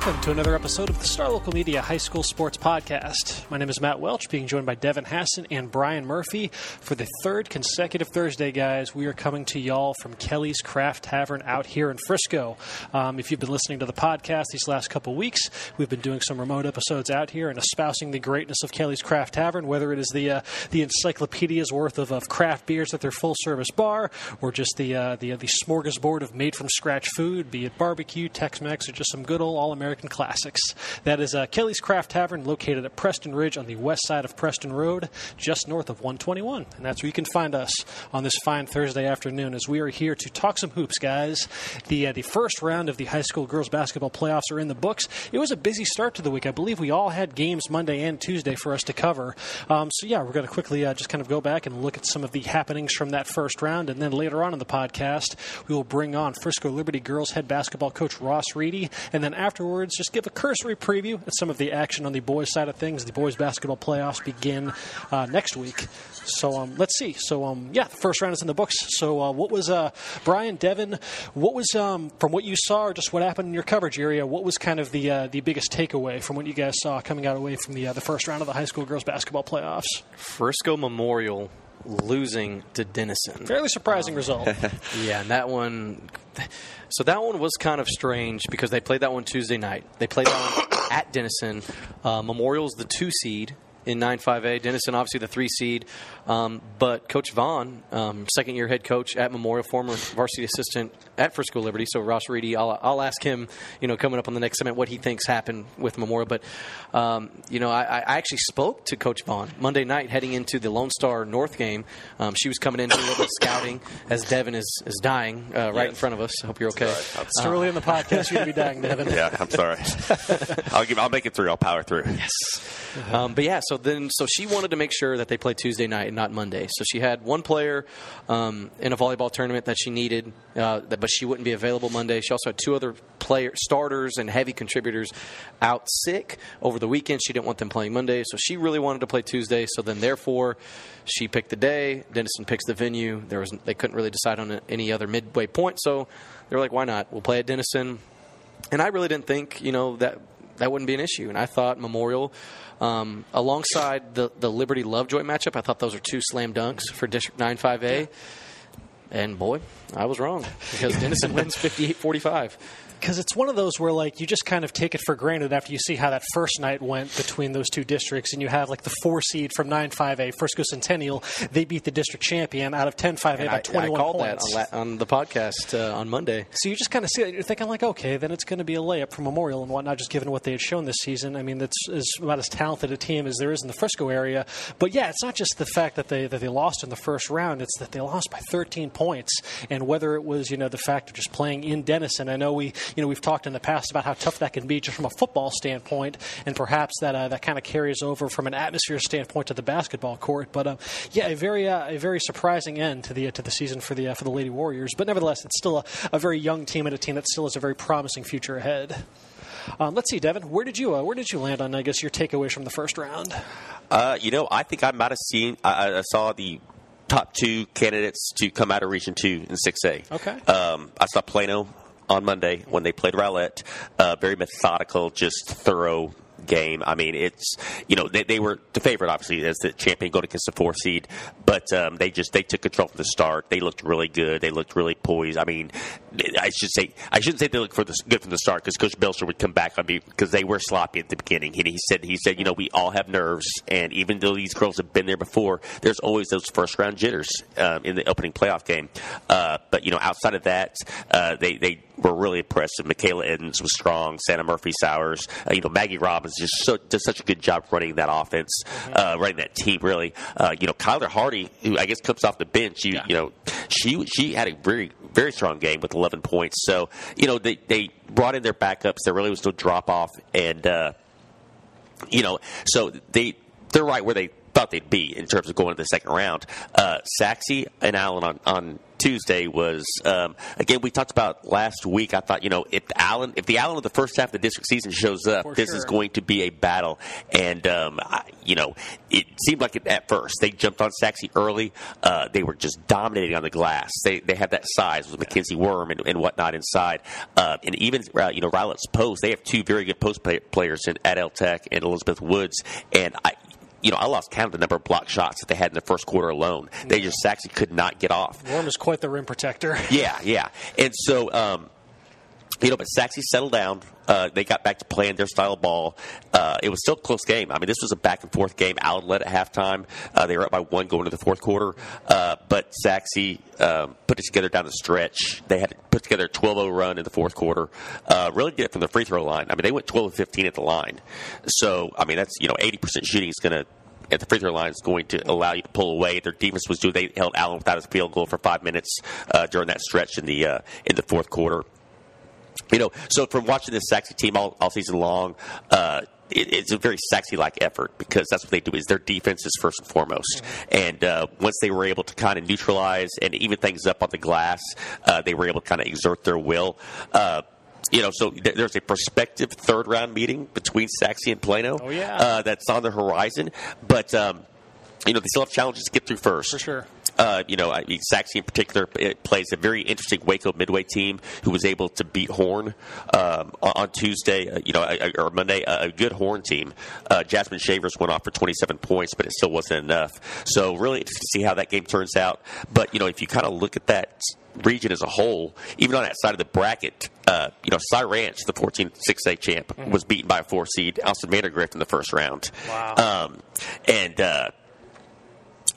Welcome to another episode of the Star Local Media High School Sports Podcast. My name is Matt Welch, being joined by Devin Hassan and Brian Murphy for the third consecutive Thursday, guys. We are coming to y'all from Kelly's Craft Tavern out here in Frisco. Um, if you've been listening to the podcast these last couple weeks, we've been doing some remote episodes out here and espousing the greatness of Kelly's Craft Tavern, whether it is the uh, the encyclopedia's worth of, of craft beers at their full service bar, or just the uh, the, uh, the smorgasbord of made from scratch food, be it barbecue, Tex Mex, or just some good old all American classics. That is uh, Kelly's Craft Tavern, located at Preston Ridge on the west side of Preston Road, just north of 121. And that's where you can find us on this fine Thursday afternoon as we are here to talk some hoops, guys. The, uh, the first round of the high school girls basketball playoffs are in the books. It was a busy start to the week. I believe we all had games Monday and Tuesday for us to cover. Um, so, yeah, we're going to quickly uh, just kind of go back and look at some of the happenings from that first round. And then later on in the podcast, we will bring on Frisco Liberty girls head basketball coach Ross Reedy. And then after afterwards, just give a cursory preview of some of the action on the boys' side of things. The boys' basketball playoffs begin uh, next week. So um, let's see. So um, yeah, the first round is in the books. So uh, what was uh, Brian Devin? What was um, from what you saw, or just what happened in your coverage area? What was kind of the uh, the biggest takeaway from what you guys saw coming out away from the uh, the first round of the high school girls basketball playoffs? Frisco Memorial losing to Denison. Fairly surprising um, result. yeah, and that one. So that one was kind of strange because they played that one Tuesday night. They played that one at Denison. Uh, Memorial's the two seed in 9-5A. Denison, obviously the three seed. Um, but Coach Vaughn, um, second year head coach at Memorial, former varsity assistant at Frisco Liberty. So Ross Reedy, I'll, I'll ask him, you know, coming up on the next segment, what he thinks happened with Memorial. But, um, you know, I, I, actually spoke to Coach Vaughn Monday night heading into the Lone Star North game. Um, she was coming in doing a little bit scouting as Devin is, is dying uh, right yes. in front of us. I hope you're okay. Right. It's early in the podcast. You're going to be dying, Devin. yeah, I'm sorry. I'll, give, I'll make it through. I'll power through. Yes. Um, but yeah, so then, so she wanted to make sure that they play Tuesday night and not Monday. So she had one player um, in a volleyball tournament that she needed, uh, but she wouldn't be available Monday. She also had two other player starters and heavy contributors out sick over the weekend. She didn't want them playing Monday, so she really wanted to play Tuesday. So then, therefore, she picked the day. Denison picks the venue. There was they couldn't really decide on any other midway point, so they were like, "Why not? We'll play at Denison." And I really didn't think, you know, that that wouldn't be an issue. And I thought Memorial, um, alongside the the Liberty Lovejoy matchup, I thought those are two slam dunks for District 9 5A. And boy, I was wrong because Denison wins 58 45 because it's one of those where like you just kind of take it for granted after you see how that first night went between those two districts, and you have like the four seed from nine five A Frisco Centennial. They beat the district champion out of ten five A by twenty one points. That on, the podcast uh, on Monday. So you just kind of see it. You're thinking like, okay, then it's going to be a layup for Memorial and whatnot, just given what they had shown this season. I mean, that's is about as talented a team as there is in the Frisco area. But yeah, it's not just the fact that they that they lost in the first round; it's that they lost by thirteen points, and whether it was you know the fact of just playing in Denison. I know we you know we've talked in the past about how tough that can be just from a football standpoint, and perhaps that uh, that kind of carries over from an atmosphere standpoint to the basketball court. But uh, yeah, a very uh, a very surprising end to the uh, to the season for the uh, for the Lady Warriors. But nevertheless, it's still a, a very young team and a team that still has a very promising future ahead. Um, let's see, Devin. Where did you uh, where did you land on? I guess your takeaways from the first round. Uh, you know, I think I might have seen. I, I, saw the top two candidates to come out of Region Two in Six A. Okay. Um, I saw Plano on Monday when they played Rowlett. Uh, very methodical, just thorough game. I mean, it's you know they, they were the favorite obviously as the champion going against the four seed, but um, they just they took control from the start. They looked really good. They looked really poised. I mean, I should say I shouldn't say they looked for the, good from the start because Coach Belcher would come back on me because they were sloppy at the beginning. And he said he said you know we all have nerves, and even though these girls have been there before, there's always those first round jitters um, in the opening playoff game. Uh, but you know outside of that, uh, they they were really impressive. Michaela Edens was strong. Santa Murphy Sowers. Uh, you know, Maggie Robbins just so, does such a good job running that offense, mm-hmm. uh, running that team. Really, uh, you know, Kyler Hardy, who I guess comes off the bench. You, yeah. you know, she she had a very very strong game with 11 points. So you know, they they brought in their backups. There really was no drop off, and uh, you know, so they they're right where they thought they'd be in terms of going to the second round. Uh, Sachse and Allen on, on Tuesday was um, again we talked about last week. I thought you know if Allen if the Allen of the first half of the district season shows up, For this sure. is going to be a battle. And um, I, you know it seemed like it at first they jumped on Sachse early. Uh, they were just dominating on the glass. They they have that size with Mackenzie Worm and, and whatnot inside. Uh, and even uh, you know Rowlett's post, they have two very good post players in Adele Tech and Elizabeth Woods. And I, you know, I lost count of the number of block shots that they had in the first quarter alone. They just actually could not get off. Worm is quite the rim protector. yeah, yeah. And so, um, you know, but Sachse settled down. Uh, they got back to playing their style of ball. Uh, it was still a close game. I mean, this was a back and forth game. Allen led at halftime. Uh, they were up by one going to the fourth quarter. Uh, but Sachse um, put it together down the stretch. They had put together a 12 0 run in the fourth quarter. Uh, really did it from the free throw line. I mean, they went 12 15 at the line. So, I mean, that's, you know, 80% shooting is going to at the free throw line is going to allow you to pull away. Their defense was doing. They held Allen without his field goal for five minutes uh, during that stretch in the uh, in the fourth quarter you know, so from watching this Sachse team all, all season long, uh, it, it's a very Sachse like effort because that's what they do is their defense is first and foremost. And uh, once they were able to kind of neutralize and even things up on the glass, uh, they were able to kind of exert their will. Uh, you know, so there's a prospective third round meeting between Sachse and Plano. Oh, yeah. Uh, that's on the horizon. But, um, you know, they still have challenges to get through first. For sure. Uh, you know, Sachse in particular plays a very interesting Waco Midway team who was able to beat Horn um, on Tuesday, uh, you know, or Monday, a good Horn team. Uh, Jasmine Shavers went off for 27 points, but it still wasn't enough. So really interested to see how that game turns out. But, you know, if you kind of look at that region as a whole, even on that side of the bracket, uh, you know, Cy Ranch, the 14 6A champ, mm-hmm. was beaten by a four seed, Austin Vandegrift in the first round. Wow. Um, and, uh,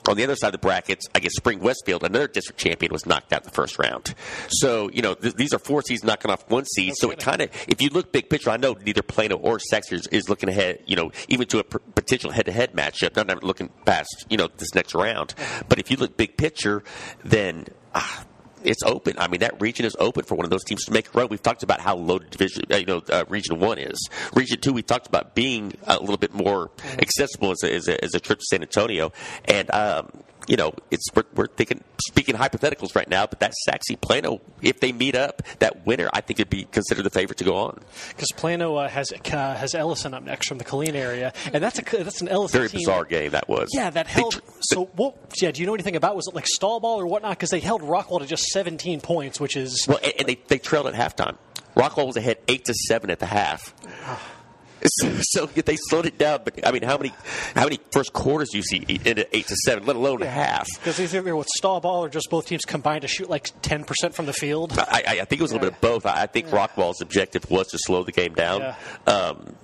on the other side of the brackets, I guess Spring Westfield, another district champion, was knocked out in the first round. So, you know, th- these are four seeds knocking off one seed. No so kidding. it kind of, if you look big picture, I know neither Plano or Sachse is, looking ahead, you know, even to a p- potential head to head matchup, not looking past, you know, this next round. But if you look big picture, then. Ah, it's open. I mean, that region is open for one of those teams to make a run. We've talked about how loaded division, uh, you know, uh, Region One is. Region Two, we talked about being a little bit more accessible as a, as a, as a trip to San Antonio, and um, you know, it's we're, we're, thinking speaking hypotheticals right now, but that Sachse Plano, if they meet up, that winner, I think would be considered the favorite to go on. Because Plano uh, has uh, has Ellison up next from the Killeen area, and that's a that's an Ellison very team. bizarre game that was. Yeah, that held. So, what, yeah, do you know anything about? Was it like stall ball or whatnot? Because they held Rockwall to just 17 points, which is well, and, and they they trailed at halftime. Rockwall was ahead eight to seven at the half. So, they slowed it down. But I mean, how many how many first quarters do you see in eight to seven, let alone yeah. half? Because either with stall ball or just both teams combined to shoot like ten percent from the field. I, I, think it was a little yeah. bit of both. I, think yeah. Rockwall's objective was to slow the game down. Um,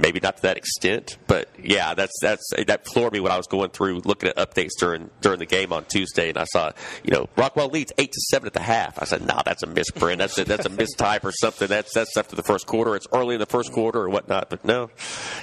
maybe not to that extent, but yeah, that's that's that floored me when I was going through looking at updates during during the game on Tuesday, and I saw you know Rockwall leads eight to seven at the half. I said, nah, that's a misprint. That's a, that's a mistype or something. That's that's after the first quarter. It's early in the first quarter or whatnot. But no,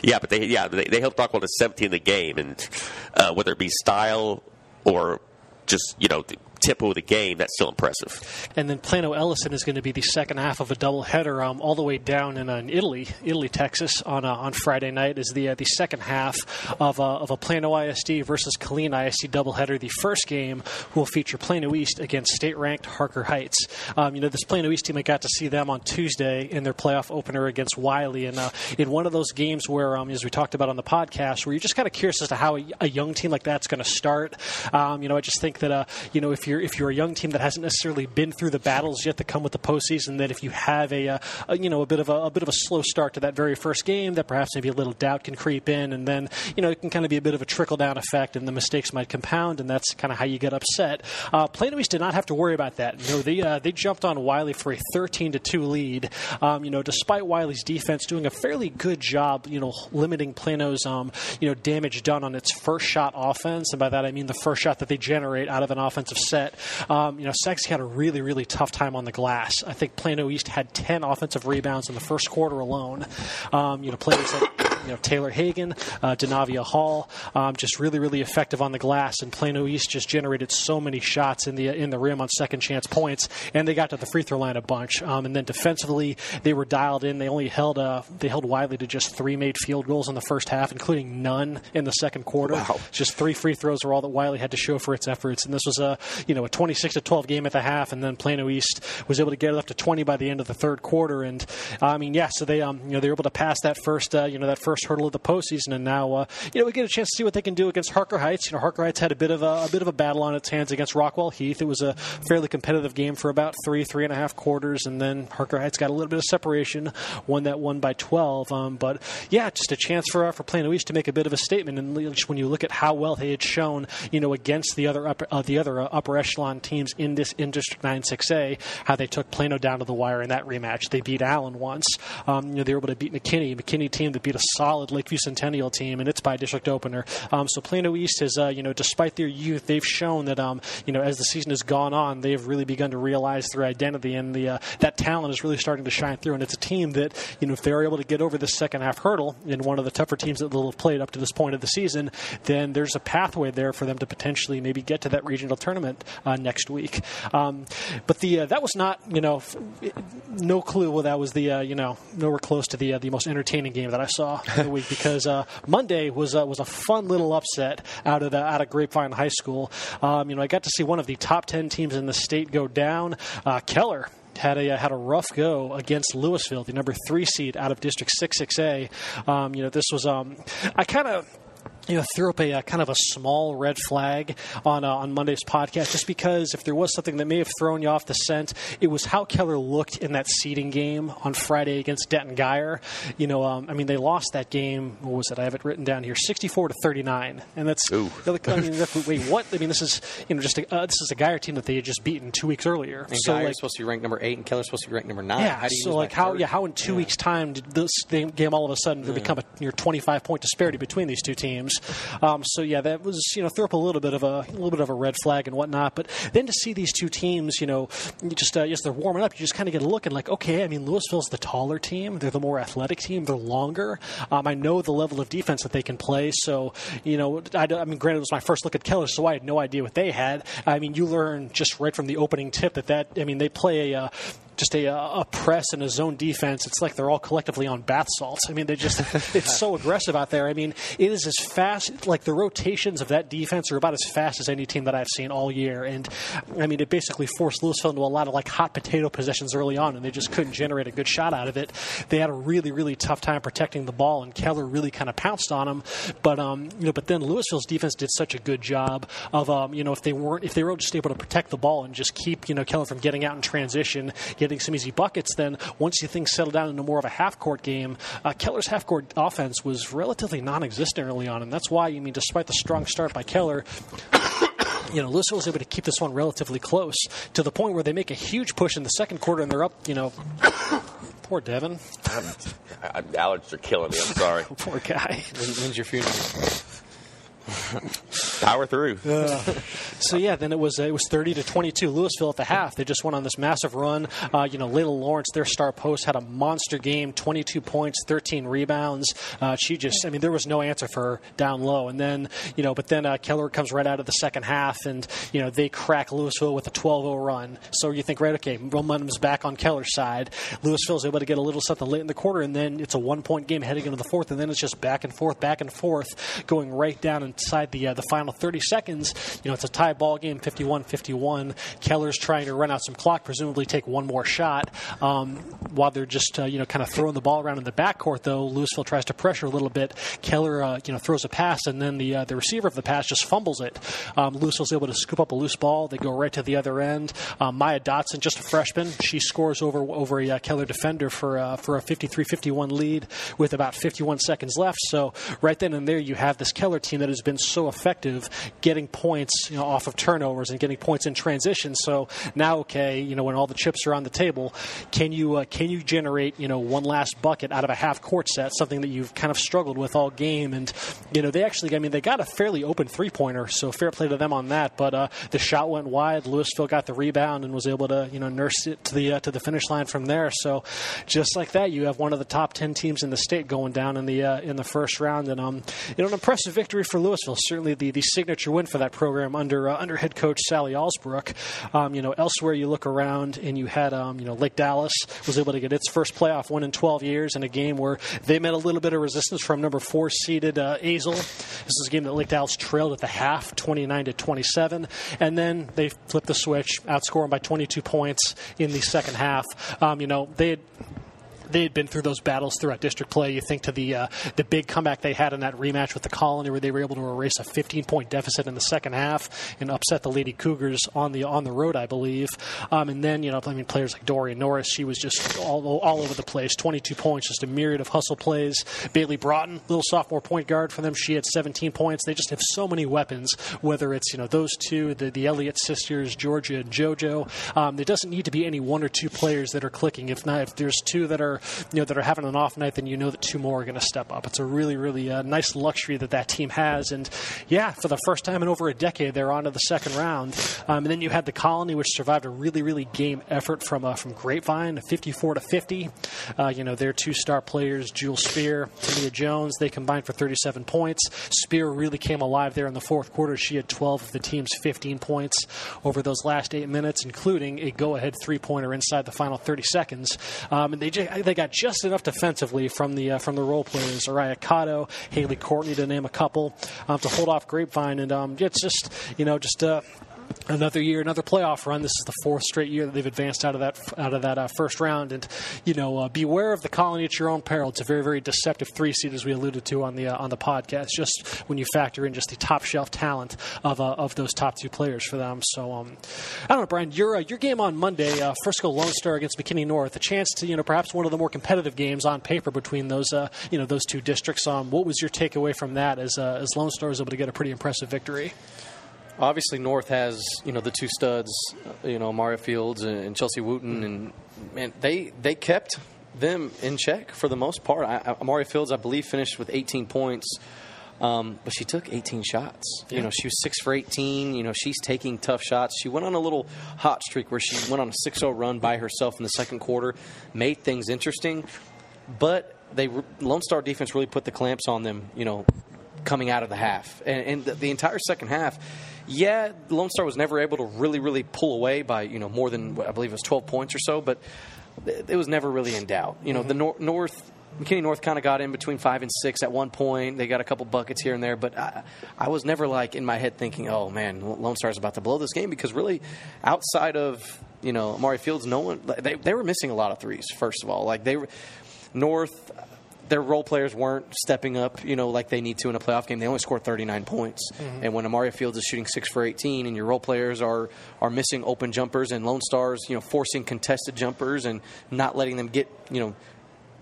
yeah, but they yeah they, they helped Rockwall to 17 in the game, and uh, whether it be style or just you know tempo of the game, that's still impressive. And then Plano Ellison is going to be the second half of a doubleheader, um, all the way down in, uh, in Italy, Italy, Texas, on uh, on Friday night. Is the uh, the second half of uh, of a Plano ISD versus Killeen ISD doubleheader. The first game will feature Plano East against state-ranked Harker Heights. Um, you know, this Plano East team, I got to see them on Tuesday in their playoff opener against Wylie, and uh, in one of those games where, um, as we talked about on the podcast, where you're just kind of curious as to how a, a young team like that's going to start. Um, you know, I just think that uh, you know if you're if you're a young team that hasn't necessarily been through the battles yet that come with the postseason, that if you have a, a, uh, a you know a bit of a, a, bit of a slow start to that very first game, that perhaps maybe a little doubt can creep in, and then you know it can kind of be a bit of a trickle down effect, and the mistakes might compound, and that's kind of how you get upset. Uh, Plano East did not have to worry about that. You know they uh, they jumped on Wylie for a 13 to two lead. Um, you know despite Wylie's defense doing a fairly good job, you know limiting Plano's um, you know damage done on its first shot offense, and by that I mean the first shot that they generate out of an offensive set upset. Um, you know, Sachse had a really, really tough time on the glass. I think Plano East had 10 offensive rebounds in the first quarter alone. Um, you know, players like you know Taylor Hagan, uh, Denavia Hall, um, just really really effective on the glass. And Plano East just generated so many shots in the in the rim on second chance points, and they got to the free throw line a bunch. Um, and then defensively, they were dialed in. They only held uh, they held Wylie to just three made field goals in the first half, including none in the second quarter. Wow. Just three free throws were all that Wylie had to show for its efforts. And this was a you know a 26 to 12 game at the half, and then Plano East was able to get it up to 20 by the end of the third quarter. And I mean, yeah, so they um you know they were able to pass that first uh, you know that first hurdle of the postseason, and now uh, you know we get a chance to see what they can do against Harker Heights. You know Harker Heights had a bit of a, a bit of a battle on its hands against Rockwall Heath. It was a fairly competitive game for about three three and a half quarters, and then Harker Heights got a little bit of separation, won that one by 12. Um, but yeah, just a chance for uh, for Plano East to make a bit of a statement. And just when you look at how well they had shown, you know, against the other upper, uh, the other uh, upper echelon teams in this in District 9 6A, how they took Plano down to the wire in that rematch. They beat Allen once. Um, you know, they were able to beat McKinney, McKinney team that beat a solid Lakeview Centennial team, and it's by district opener. Um, so Plano East has, uh, you know, despite their youth, they've shown that, um, you know, as the season has gone on, they have really begun to realize their identity, and the uh, that talent is really starting to shine through. And it's a team that, you know, if they're able to get over the second half hurdle in one of the tougher teams that they'll have played up to this point of the season, then there's a pathway there for them to potentially maybe get to that regional tournament uh, next week. Um, but the uh, that was not, you know, f- no clue Well, that was the, uh, you know, nowhere close to the uh, the most entertaining game that I saw the week because uh, Monday was uh, was a fun little upset out of the out of Grapevine High School. Um, you know, I got to see one of the top ten teams in the state go down. Uh, Keller had a had a rough go against Lewisville, the number three seed out of District Six Six A. Um, you know, this was um, I kind of you know, threw up a, uh kind of a small red flag on uh, on Monday's podcast, just because if there was something that may have thrown you off the scent, it was how Keller looked in that seeding game on Friday against Denton Guyer. You know, um, I mean, they lost that game. What was it? I have it written down here, sixty-four to thirty-nine, and that's. Ooh. I mean, that- wait, what? I mean, this is you know just a, uh, this is a Guyer team that they had just beaten two weeks earlier. And so Guyer's like, supposed to be ranked number eight, and Keller's supposed to be ranked number nine. yeah, how do you so like how 30? yeah how in two weeks time did this game, game all of a sudden there become a near 25 point disparity between these two teams? Um, so yeah, that was you know threw up a little bit of a, a little bit of a red flag and whatnot. But then to see these two teams, you know, just uh, as they're warming up, you just kind of get a look and like, okay, I mean Lewisville's the taller team, they're the more athletic team, they're longer. Um, I know the level of defense that they can play, so you know, I, I mean, granted it was my first look at Keller, so I had no idea what they had. I mean, you learn just right from the opening tip that that I mean they play a. Uh, just a, a press and a zone defense. It's like they're all collectively on bath salts. I mean, they just, it's so aggressive out there. I mean, it is as fast, like the rotations of that defense are about as fast as any team that I've seen all year. And I mean, it basically forced Lewisville into a lot of like hot potato possessions early on, and they just couldn't generate a good shot out of it. They had a really, really tough time protecting the ball, and Keller really kind of pounced on them. But, um, you know, but then Lewisville's defense did such a good job of, um, you know, if they weren't, if they were just able to protect the ball and just keep, you know, Keller from getting out in transition, getting some easy buckets, then once you things settle down into more of a half court game, uh, Keller's half court offense was relatively non existent early on. And that's why, I mean, despite the strong start by Keller, you know, Lewisville was able to keep this one relatively close to the point where they make a huge push in the second quarter and they're up, you know. Poor Devin. I'm, Allergies are killing me. I'm sorry. Poor guy. When- when's your funeral? Power through. So yeah, then it was it was thirty to twenty two. Lewisville at the half. They just went on this massive run. Uh, you know, Layla Lawrence, their star post, had a monster game. Twenty two points, thirteen rebounds. Uh, she just, I mean, there was no answer for her down low. And then you know, but then uh, Keller comes right out of the second half, and you know they crack Lewisville with a 12-0 run. So you think, right, okay, momentum's back on Keller's side. Lewisville's able to get a little something late in the quarter, and then it's a one-point game heading into the fourth, and then it's just back and forth, back and forth, going right down inside the uh, the final 30 seconds. You know, it's a tie ball game, 51-51. Keller's trying to run out some clock, presumably take one more shot. Um, while they're just uh, you know kind of throwing the ball around in the backcourt, though, Lewisville tries to pressure a little bit. Keller uh, you know throws a pass, and then the uh, the receiver of the pass just fumbles it. Um, Lewisville's able to scoop up a loose ball. They go right to the other end. Um, Maya Dotson, just a freshman, she scores over over a uh, Keller defender for uh, for a 53-51 lead with about 51 seconds left. So right then and there, you have this Keller team that has been so effective getting points you know, off of turnovers and getting points in transition. So now, okay, you know, when all the chips are on the table, can you uh, can you generate you know one last bucket out of a half court set? Something that you've kind of struggled with all game, and you know they actually, I mean, they got a fairly open three pointer, so fair play to them on that. But uh, the shot went wide. Lewisville got the rebound and was able to you know nurse it to the uh, to the finish line from there. So just like that, you have one of the top ten teams in the state going down in the uh, in the first round, and um, you know an impressive victory for Lewisville. Certainly the, the signature win for that program under uh, under head coach Sally Alsbrook. Um, you know elsewhere you look around and you had um, you know Lake Dallas was able to get its first playoff win in 12 years in a game where they met a little bit of resistance from number four seeded uh, Azle. This is a game that Lake Dallas trailed at the half, 29 to 27, and then they flipped the switch, outscoring by 22 points in the second half. Um, you know they had they had been through those battles throughout district play. You think to the uh, the big comeback they had in that rematch with the Colony, where they were able to erase a 15 point deficit in the second half and upset the Lady Cougars on the on the road, I believe. Um, and then you know, I mean, players like Dorian Norris, she was just all all over the place. 22 points, just a myriad of hustle plays. Bailey Broughton, little sophomore point guard for them, she had 17 points. They just have so many weapons. Whether it's you know those two, the the Elliott sisters, Georgia and JoJo. Um, there doesn't need to be any one or two players that are clicking. If not, if there's two that are you know that are having an off night, then you know that two more are going to step up. It's a really really uh, nice luxury that that team has, and yeah, for the first time in over a decade, they're on to the second round. Um, and then you had the Colony, which survived a really really game effort from uh, from Grapevine, 54 to 50. Uh, you know their two star players, Jules Spear, Tamia Jones, they combined for 37 points. Spear really came alive there in the fourth quarter. She had 12 of the team's 15 points over those last eight minutes, including a go ahead three pointer inside the final 30 seconds. Um, and they they got just enough defensively from the uh, from the role players, Araya Cotto, Haley Courtney, to name a couple, um, to hold off Grapevine, and um, it's just you know just. Uh, another year, another playoff run. This is the fourth straight year that they've advanced out of that out of that uh, first round. And you know, uh, beware of the colony at your own peril. It's a very very deceptive three seed, as we alluded to on the uh, on the podcast. Just when you factor in just the top shelf talent of uh, of those top two players for them. So um, I don't know, Brian. Your uh, your game on Monday, uh, Frisco Lone Star against McKinney North, a chance to you know perhaps one of the more competitive games on paper between those you know those two districts. Um, what was your takeaway from that as as Lone Star was able to get a pretty impressive victory? Obviously North has you know the two studs, uh, you know Mario Fields and Chelsea Wooten, and man, they they kept them in check for the most part. I, I, Mario Fields, I believe, finished with 18 points. Um, but she took 18 shots. You know, she was six for 18. You know, she's taking tough shots. She went on a little hot streak where she went on a 6-0 run by herself in the second quarter, made things interesting. But they Lone Star defense really put the clamps on them. You know, coming out of the half, and, and the, the entire second half yeah, Lone Star was never able to really, really pull away by you know more than I believe it was 12 points or so, but it was never really in doubt. You know, mm-hmm. the nor- North. McKinney North kind of got in between five and six at one point. They got a couple buckets here and there, but I, I was never like in my head thinking, "Oh man, Lone Star is about to blow this game." Because really, outside of you know Amari Fields, no one they they were missing a lot of threes. First of all, like they were North their role players weren't stepping up, you know, like they need to in a playoff game. They only scored 39 points. Mm-hmm. And when Amaria Fields is shooting six for 18, and your role players are are missing open jumpers, and Lone Stars, you know, forcing contested jumpers and not letting them get, you know,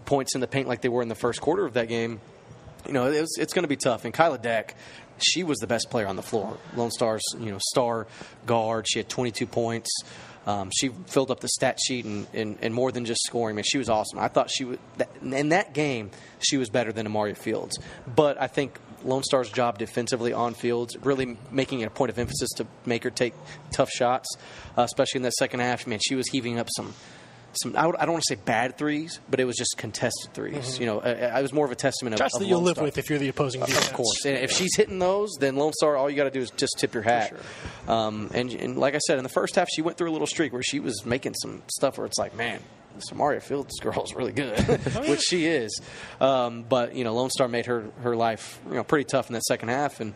points in the paint like they were in the first quarter of that game, you know, it was, it's going to be tough. And Kyla Deck, she was the best player on the floor. Lone Stars, you know, star guard. She had 22 points. Um, she filled up the stat sheet and, and, and, more than just scoring. I mean, she was awesome. I thought she was in that game. She was better than Amaria Fields, but I think Lone Star's job defensively on fields, really making it a point of emphasis to make her take tough shots, uh, especially in that second half. Man, she was heaving up some some I, don't want to say bad threes, but it was just contested 3s mm-hmm. You know, I, I, was more of a testament Shots of, that you'll live Star. with if you're the opposing defense. Of course, and if she's hitting those, then Lone Star, all you got to do is just tip your hat. Sure. Um, and, and like I said, in the first half, she went through a little streak where she was making some stuff where it's like, man, Samaria Fields girl is really good, which she is. Um, but you know, Lone Star made her her life you know pretty tough in that second half, and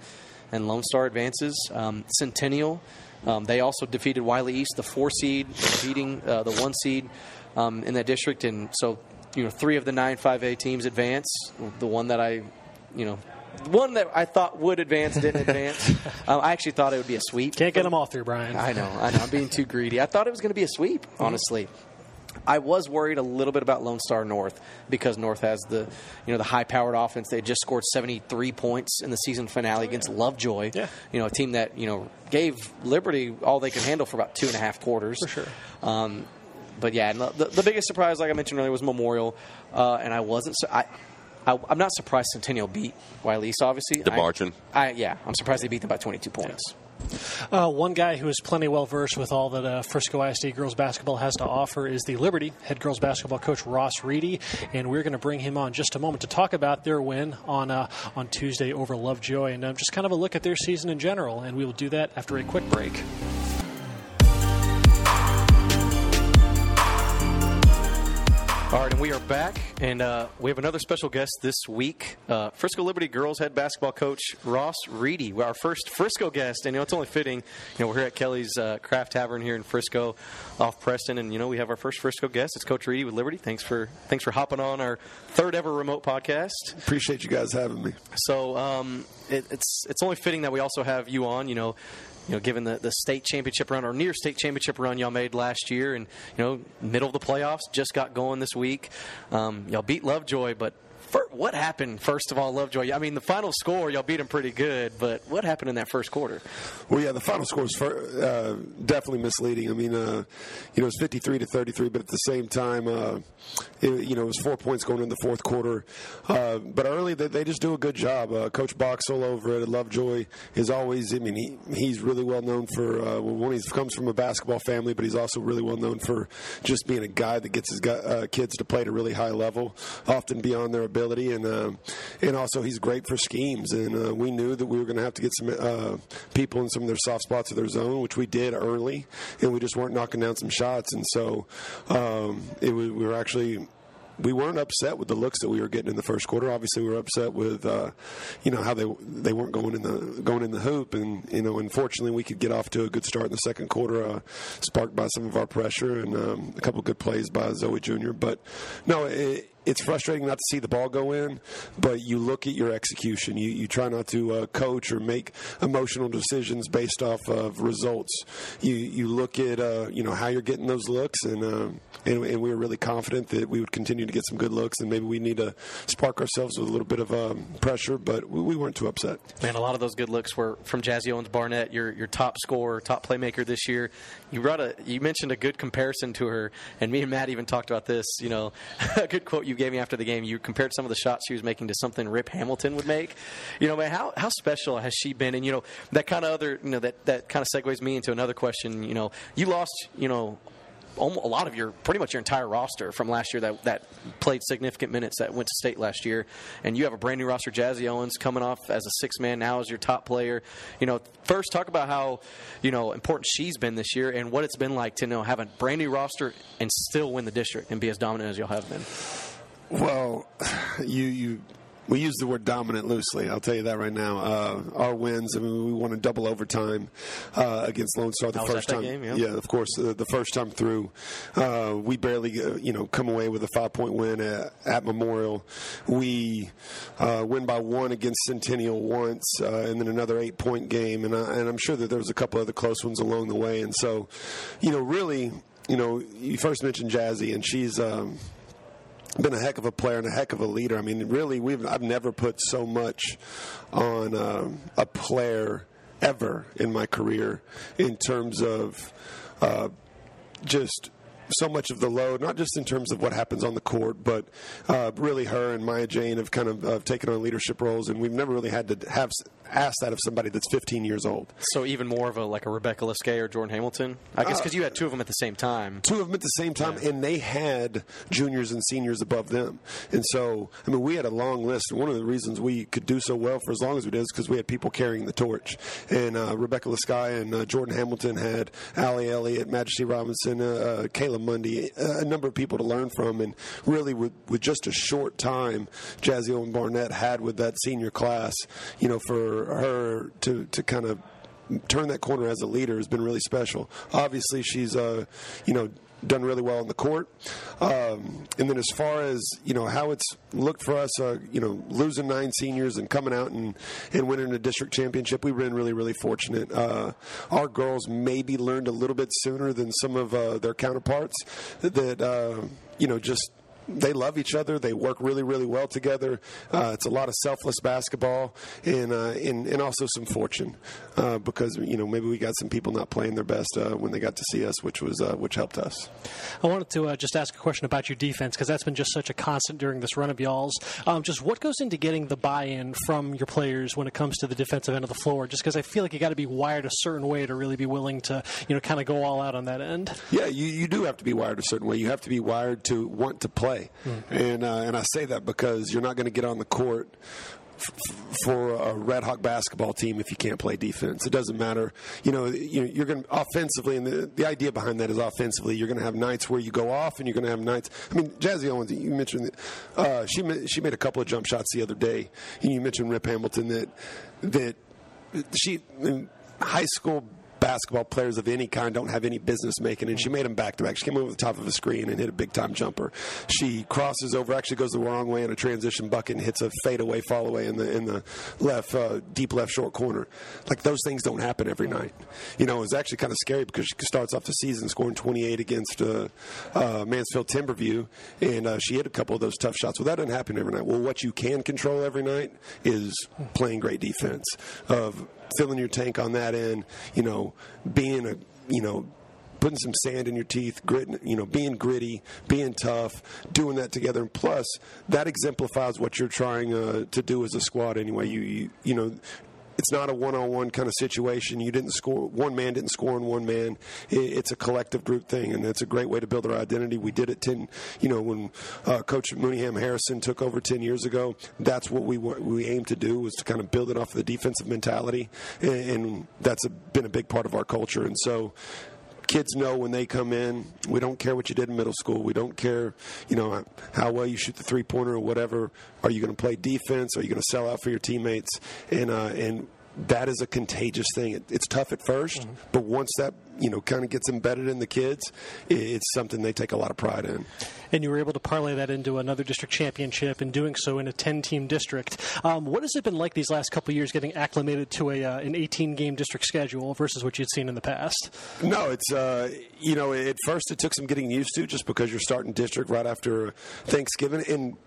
and Lone Star advances. Um, Centennial, um, they also defeated Wylie East, the four seed, beating uh, the one seed um, in that district, and so you know three of the nine 5A teams advance. The one that I, you know, one that I thought would advance didn't advance. Um, I actually thought it would be a sweep. Can't get them all through, Brian. I know, I know. I'm being too greedy. I thought it was going to be a sweep, honestly. I was worried a little bit about Lone Star North because North has the you know the high powered offense. They just scored 73 points in the season finale against Lovejoy. Yeah. You know, a team that you know gave Liberty all they could handle for about two and a half quarters. For sure. Um, but yeah, the, the biggest surprise, like I mentioned earlier, was Memorial, uh, and I wasn't. Su- I, I, I'm not surprised Centennial beat Wylie East. Obviously, The I- margin. I, yeah, I'm surprised they beat them by 22 points. Uh, one guy who is plenty well versed with all that uh, Frisco ISD girls basketball has to offer is the Liberty head girls basketball coach Ross Reedy, and we're going to bring him on just a moment to talk about their win on uh, on Tuesday over Lovejoy and uh, just kind of a look at their season in general. And we will do that after a quick break. All right, and we are back, and uh, we have another special guest this week. Uh, Frisco Liberty girls head basketball coach Ross Reedy, our first Frisco guest, and you know it's only fitting. You know we're here at Kelly's uh, Craft Tavern here in Frisco, off Preston, and you know we have our first Frisco guest. It's Coach Reedy with Liberty. Thanks for thanks for hopping on our third ever remote podcast. Appreciate you guys having me. So um, it, it's it's only fitting that we also have you on. You know, you know, given the, the state championship run or near state championship run y'all made last year, and you know, middle of the playoffs just got going this week. Um, y'all beat Lovejoy, but. What happened, first of all, Lovejoy? I mean, the final score, y'all beat them pretty good, but what happened in that first quarter? Well, yeah, the final score is fir- uh, definitely misleading. I mean, uh, you know, it's 53 to 33, but at the same time, uh, it, you know, it was four points going in the fourth quarter. Uh, but early, they, they just do a good job. Uh, Coach Boxell over at Lovejoy is always, I mean, he, he's really well known for, uh, well, one, he comes from a basketball family, but he's also really well known for just being a guy that gets his kids to play at a really high level, often beyond their ability. And, um, and also, he's great for schemes. And uh, we knew that we were going to have to get some uh, people in some of their soft spots of their zone, which we did early, and we just weren't knocking down some shots. And so um, it was, we were actually we weren't upset with the looks that we were getting in the first quarter. Obviously, we were upset with uh, you know how they they weren't going in the going in the hoop, and you know unfortunately we could get off to a good start in the second quarter, uh, sparked by some of our pressure and um, a couple good plays by Zoe Jr. But no, it, it's frustrating not to see the ball go in, but you look at your execution. You you try not to uh, coach or make emotional decisions based off of results. You you look at uh, you know how you're getting those looks, and, uh, and and we were really confident that we would continue to get some good looks, and maybe we need to spark ourselves with a little bit of um, pressure, but we, we weren't too upset. Man, a lot of those good looks were from Jazzy Owens Barnett, your your top scorer, top playmaker this year. You brought a you mentioned a good comparison to her, and me and Matt even talked about this. You know, a good quote you gave me after the game. You compared some of the shots she was making to something Rip Hamilton would make. You know, man, how how special has she been? And you know, that kind of other you know that that kind of segues me into another question. You know, you lost you know a lot of your pretty much your entire roster from last year that that played significant minutes that went to state last year, and you have a brand new roster. Jazzy Owens coming off as a six man now as your top player. You know, first talk about how you know important she's been this year and what it's been like to you know have a brand new roster and still win the district and be as dominant as you'll have been. Well, you you we use the word dominant loosely. I'll tell you that right now. Uh, our wins. I mean, we won in double overtime uh, against Lone Star the I first time. game, yeah. of course, uh, the first time through, uh, we barely uh, you know come away with a five point win at, at Memorial. We uh, win by one against Centennial once, uh, and then another eight point game. And I, and I'm sure that there was a couple other close ones along the way. And so, you know, really, you know, you first mentioned Jazzy, and she's. Um, been a heck of a player and a heck of a leader. I mean, really, we've I've never put so much on um, a player ever in my career in terms of uh, just so much of the load, not just in terms of what happens on the court, but uh, really her and Maya Jane have kind of uh, taken on leadership roles, and we've never really had to have ask that of somebody that's 15 years old. So even more of a like a Rebecca Liskay or Jordan Hamilton, I guess, because you had two of them at the same time. two of them at the same time, and they had juniors and seniors above them. And so, I mean, we had a long list. One of the reasons we could do so well for as long as we did is because we had people carrying the torch. And uh, Rebecca Liskay and uh, Jordan Hamilton had Allie Elliott, Majesty Robinson, uh, Mundy, uh, a number of people to learn from. And really, with, with just a short time, Jazzy Owen Barnett had with that senior class, you know, for her to, to kind of turn that corner as a leader has been really special. Obviously, she's uh, you know done really well on the court. Um, and then as far as you know how it's looked for us, uh, you know losing nine seniors and coming out and, and winning a district championship, we've been really really fortunate. Uh, our girls maybe learned a little bit sooner than some of uh, their counterparts that uh, you know just they love each other. They work really, really well together. Uh, it's a lot of selfless basketball and uh, and, and also some fortune uh, because you know maybe we got some people not playing their best uh, when they got to see us, which was uh, which helped us. I wanted to uh, just ask a question about your defense because that's been just such a constant during this run of y'all's. Um, just what goes into getting the buy-in from your players when it comes to the defensive end of the floor? Just because I feel like you got to be wired a certain way to really be willing to you know kind of go all out on that end. Yeah, you, you do have to be wired a certain way. You have to be wired to want to play play. Mm-hmm. And uh, and I say that because you're not going to get on the court for a Red Hawk basketball team if you can't play defense. It doesn't matter. You know, you're going to offensively, and the, the idea behind that is offensively. You're going to have nights where you go off, and you're going to have nights. I mean, Jazzy Owens, you mentioned uh, she she made a couple of jump shots the other day, and you mentioned Rip Hamilton that that she in high school basketball players of any kind don't have any business making. And she made them back to back. She came over the top of a screen and hit a big time jumper. She crosses over, actually goes the wrong way in a transition bucket and hits a fadeaway fall away in the in the left uh, deep left short corner. Like those things don't happen every night. You know, it's actually kind of scary because she starts off the season scoring 28 against uh, uh, Mansfield Timberview, and uh, she hit a couple of those tough shots. Well, that doesn't happen every night. Well, what you can control every night is playing great defense. Of filling your tank on that end, you know, being a, you know, putting some sand in your teeth, grit, you know, being gritty, being tough, doing that together. And plus, that exemplifies what you're trying uh, to do as a squad anyway. You, you, you know, it's not a one-on-one kind of situation. You didn't score. One man didn't score on one man. It's a collective group thing, and it's a great way to build our identity. We did it ten. You know, when uh, Coach Mooneyham Harrison took over ten years ago, that's what we we aimed to do was to kind of build it off of the defensive mentality, and, and that's a, been a big part of our culture. And so kids know when they come in, we don't care what you did in middle school. We don't care, you know, how well you shoot the three pointer or whatever. Are you going to play defense? Are you going to sell out for your teammates? And uh, and that is a contagious thing. It, it's tough at 1st mm-hmm. but once that you know kind of gets embedded in the kids, it, it's something they take a lot of pride in. And you were able to parlay that into another district championship, and doing so in a 10-team district. Um, what has it been like these last couple of years, getting acclimated to a uh, an 18-game district schedule versus what you'd seen in the past? No, it's uh, you know at first it took some getting used to, just because you're starting district right after Thanksgiving, and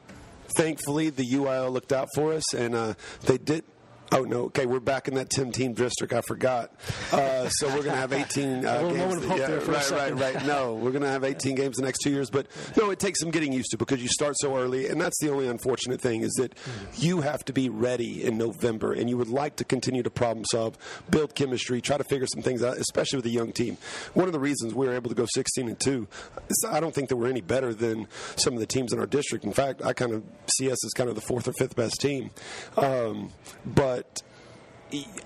thankfully the UIL looked out for us, and uh, they did Oh no! Okay, we're back in that Tim Team district. I forgot. Uh, so we're going to have 18 uh, games. Yeah, right, right, right. No, we're going to have 18 games the next two years. But no, it takes some getting used to because you start so early, and that's the only unfortunate thing is that you have to be ready in November, and you would like to continue to problem solve, build chemistry, try to figure some things out, especially with a young team. One of the reasons we were able to go 16 and two, is I don't think that we're any better than some of the teams in our district. In fact, I kind of see us as kind of the fourth or fifth best team, um, but but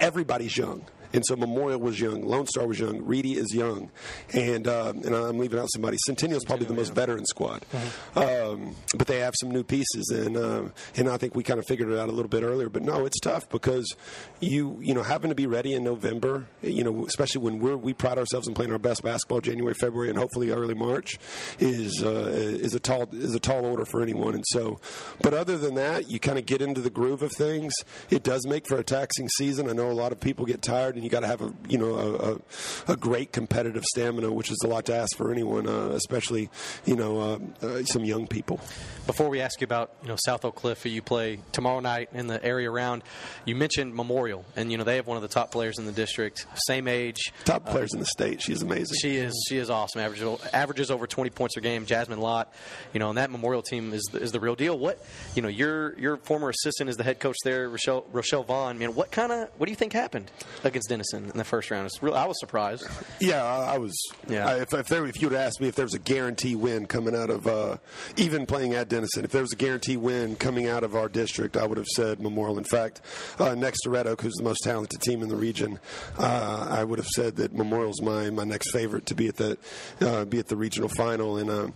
everybody's young. And so Memorial was young, Lone Star was young, Reedy is young, and uh, and I'm leaving out somebody. Centennial is probably the most veteran squad, mm-hmm. um, but they have some new pieces, and uh, and I think we kind of figured it out a little bit earlier. But no, it's tough because you you know having to be ready in November, you know, especially when we're we pride ourselves in playing our best basketball January, February, and hopefully early March, is uh, is a tall is a tall order for anyone. And so, but other than that, you kind of get into the groove of things. It does make for a taxing season. I know a lot of people get tired and you got to have a you know a, a, a, great competitive stamina, which is a lot to ask for anyone, uh, especially you know uh, uh, some young people. Before we ask you about you know South Oak Cliff, who you play tomorrow night in the area around, you mentioned Memorial, and you know they have one of the top players in the district, same age, top players in the state. She's amazing. She is she is awesome. Averages averages over 20 points a game. Jasmine Lott, you know, and that Memorial team is is the real deal. What you know, your your former assistant is the head coach there, Rochelle Rochelle Vaughn. Man, what kind of what do you think happened against Denison in the first round? It's real. I was surprised. Yeah, I, was. Yeah. I, if if, there, if you would ask me if there was a guarantee win coming out of uh, even playing at Denison, if there was a guarantee win coming out of our district, I would have said Memorial. In fact, uh, next to Red Oak, who's the most talented team in the region, uh, I would have said that Memorial's my my next favorite to be at the uh, be at the regional final and uh,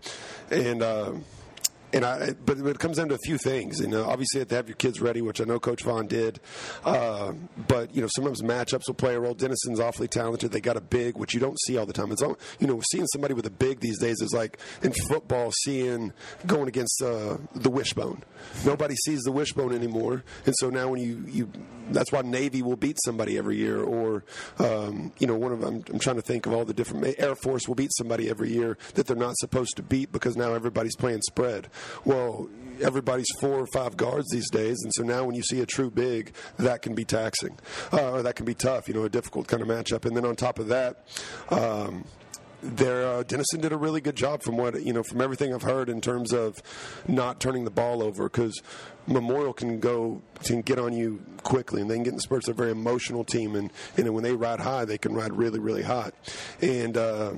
and uh, and I, but it comes down to a few things. You know, obviously you have to have your kids ready, which I know Coach Vaughn did. Uh, but you know, sometimes matchups will play a role. Denison's awfully talented. They got a big, which you don't see all the time. It's all, you know, seeing somebody with a big these days is like in football seeing going against uh, the wishbone. Nobody sees the wishbone anymore, and so now when you you that's why Navy will beat somebody every year, or um, you know, one of I'm, I'm trying to think of all the different Air Force will beat somebody every year that they're not supposed to beat because now everybody's playing spread. Well, everybody's four or five guards these days, and so now when you see a true big, that can be taxing, uh, or that can be tough. You know, a difficult kind of matchup. And then on top of that. Um, there, uh, Denison did a really good job from what you know from everything I've heard in terms of not turning the ball over because Memorial can go can get on you quickly and they can get in the spurts. They're a very emotional team and and when they ride high, they can ride really really hot and. Uh,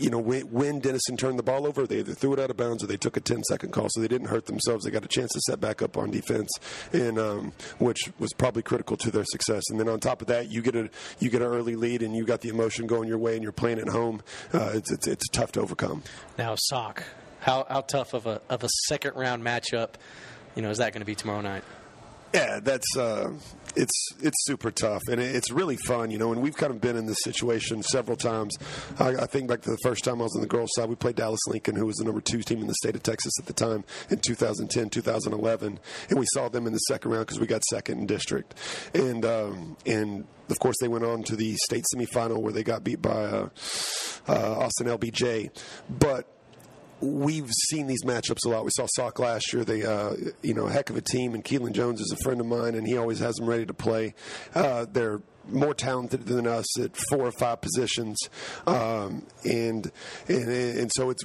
you know, when, Denison turned the ball over, they either threw it out of bounds or they took a 10 second call, so they didn't hurt themselves. They got a chance to set back up on defense, and um, which was probably critical to their success. And then on top of that, you get a you get an early lead, and you got the emotion going your way, and you're playing at home. Uh, it's, it's it's tough to overcome. Now, sock, how how tough of a of a second round matchup, you know, is that going to be tomorrow night? Yeah, that's uh, it's it's super tough and it's really fun, you know. And we've kind of been in this situation several times. I, I, think back to the first time I was on the girls' side, we played Dallas Lincoln, who was the number two team in the state of Texas at the time in 2010, 2011, and we saw them in the second round because we got second in district, and um, and of course they went on to the state semifinal where they got beat by uh, uh, Austin LBJ, but we've seen these matchups a lot. We saw Sauk last year. They, uh, you know, heck of a team. And Keelan Jones is a friend of mine, and he always has them ready to play. Uh, they're more talented than us at four or five positions, um, and, and and so it's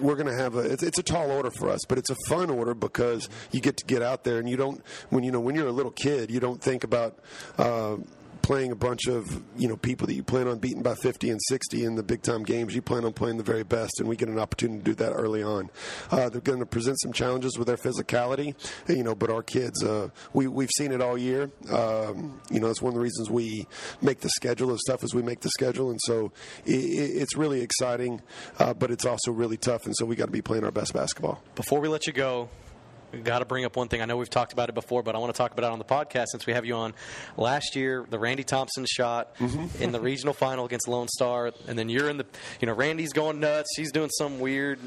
we're going to have a it's, it's, a tall order for us, but it's a fun order because you get to get out there and you don't when you know when you're a little kid you don't think about. Uh, playing a bunch of you know people that you plan on beating by 50 and 60 in the big time games. You plan on playing the very best, and we get an opportunity to do that early on. Uh, they're going to present some challenges with their physicality, you know, but our kids, uh, we we've seen it all year. Um, you know, that's one of the reasons we make the schedule as tough as we make the schedule, and so it, it's really exciting, uh, but it's also really tough, and so we got to be playing our best basketball. Before we let you go, got to bring up one thing. I know we've talked about it before, but I want to talk about it on the podcast since we have you on. Last year, the Randy Thompson shot mm-hmm. in the regional final against Lone Star, and then you're in the, you know, Randy's going nuts. She's doing some weird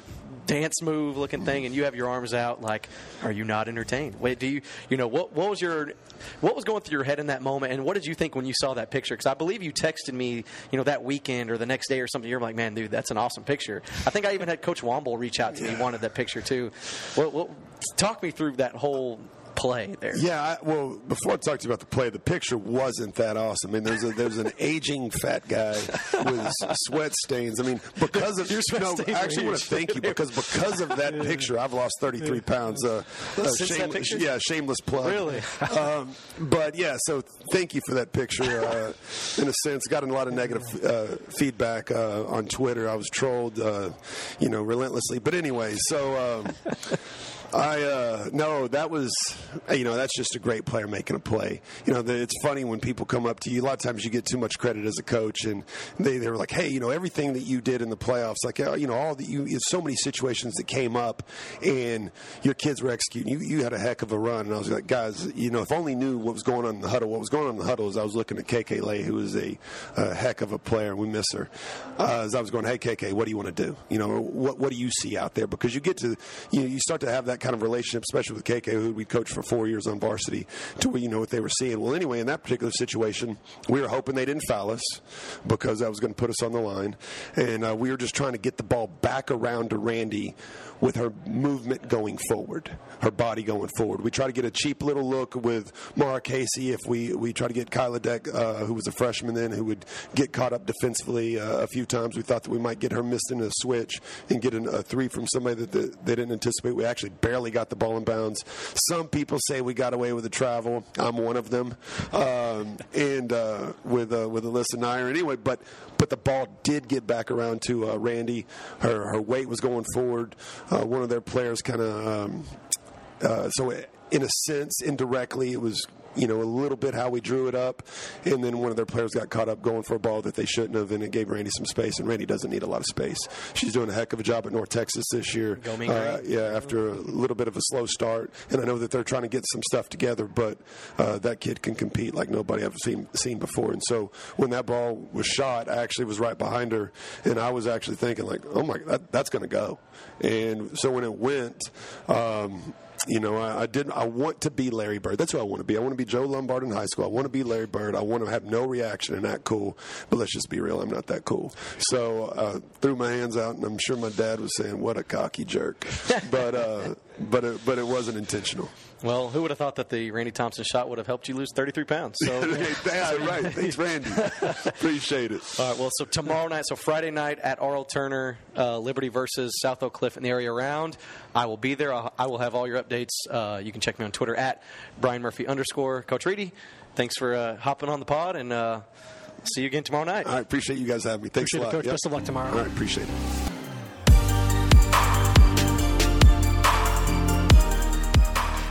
dance move looking thing, and you have your arms out. Like, are you not entertained? Wait, do you, you know, what what was your, what was going through your head in that moment, and what did you think when you saw that picture? Because I believe you texted me, you know, that weekend or the next day or something. You're like, man, dude, that's an awesome picture. I think I even had Coach Womble reach out to me, wanted that picture too. What, what, talk me through that whole play there. Yeah, I, well, before I talked to you about the play, the picture wasn't that awesome. I mean, there's a, there's an aging fat guy with sweat stains. I mean, because of your sweat no, stains I actually want to thank you because because of that picture, I've lost 33 pounds. Uh, uh, shame, yeah, shameless plug. Really? Um, but yeah, so thank you for that picture. Uh, in a sense, got a lot of negative uh, feedback uh, on Twitter. I was trolled, uh, you know, relentlessly. But anyway, so. Um, I uh, no, that was you know that's just a great player making a play. You know, the, it's funny when people come up to you. A lot of times you get too much credit as a coach, and they they were like, hey, you know, everything that you did in the playoffs, like uh, you know, all the you so many situations that came up, and your kids were executing. You you had a heck of a run, and I was like, guys, you know, if only knew what was going on in the huddle. What was going on in the huddle is I was looking at KK Lay, who is a, a heck of a player, we miss her. Uh, as I was going, hey KK, what do you want to do? You know, what what do you see out there? Because you get to you know, you start to have that kind of relationship, especially with KK, who we coached for four years on varsity, to where you know what they were seeing. Well, anyway, in that particular situation, we were hoping they didn't foul us because that was going to put us on the line, and uh, we were just trying to get the ball back around to Randy with her movement going forward, her body going forward. We try to get a cheap little look with Mara Casey if we, we try to get Kyla Deck, uh, who was a freshman then, who would get caught up defensively uh, a few times. We thought that we might get her missed in a switch and get an, a three from somebody that the, they didn't anticipate. We actually barely got the ball in bounds. Some people say we got away with the travel. I'm one of them. Um, and uh, with uh, with Alyssa Nair anyway, but but the ball did get back around to uh, Randy. Her her weight was going forward. Uh, one of their players kind of um, uh, so in a sense indirectly it was you know, a little bit how we drew it up, and then one of their players got caught up going for a ball that they shouldn't have, and it gave Randy some space. And Randy doesn't need a lot of space. She's doing a heck of a job at North Texas this year. Uh, yeah, after a little bit of a slow start, and I know that they're trying to get some stuff together, but uh, that kid can compete like nobody I've seen seen before. And so when that ball was shot, I actually was right behind her, and I was actually thinking like, oh my, that, that's going to go. And so when it went. Um, you know, I, I did. I want to be Larry Bird. That's who I want to be. I want to be Joe Lombard in high school. I want to be Larry Bird. I want to have no reaction and act cool. But let's just be real. I'm not that cool. So uh, threw my hands out, and I'm sure my dad was saying, "What a cocky jerk." but uh, but it, but it wasn't intentional. Well, who would have thought that the Randy Thompson shot would have helped you lose 33 pounds? So, yeah, right. Thanks, Randy. Appreciate it. All right. Well, so tomorrow night, so Friday night at Arl Turner, uh, Liberty versus South Oak Cliff in the area around. I will be there. I'll, I will have all your updates. Uh, you can check me on Twitter at Brian Murphy underscore Coach Reedy. Thanks for uh, hopping on the pod, and uh, see you again tomorrow night. I appreciate you guys having me. Thanks Appreciate a lot. it, Coach. Yep. Best of luck tomorrow. All right. Appreciate it.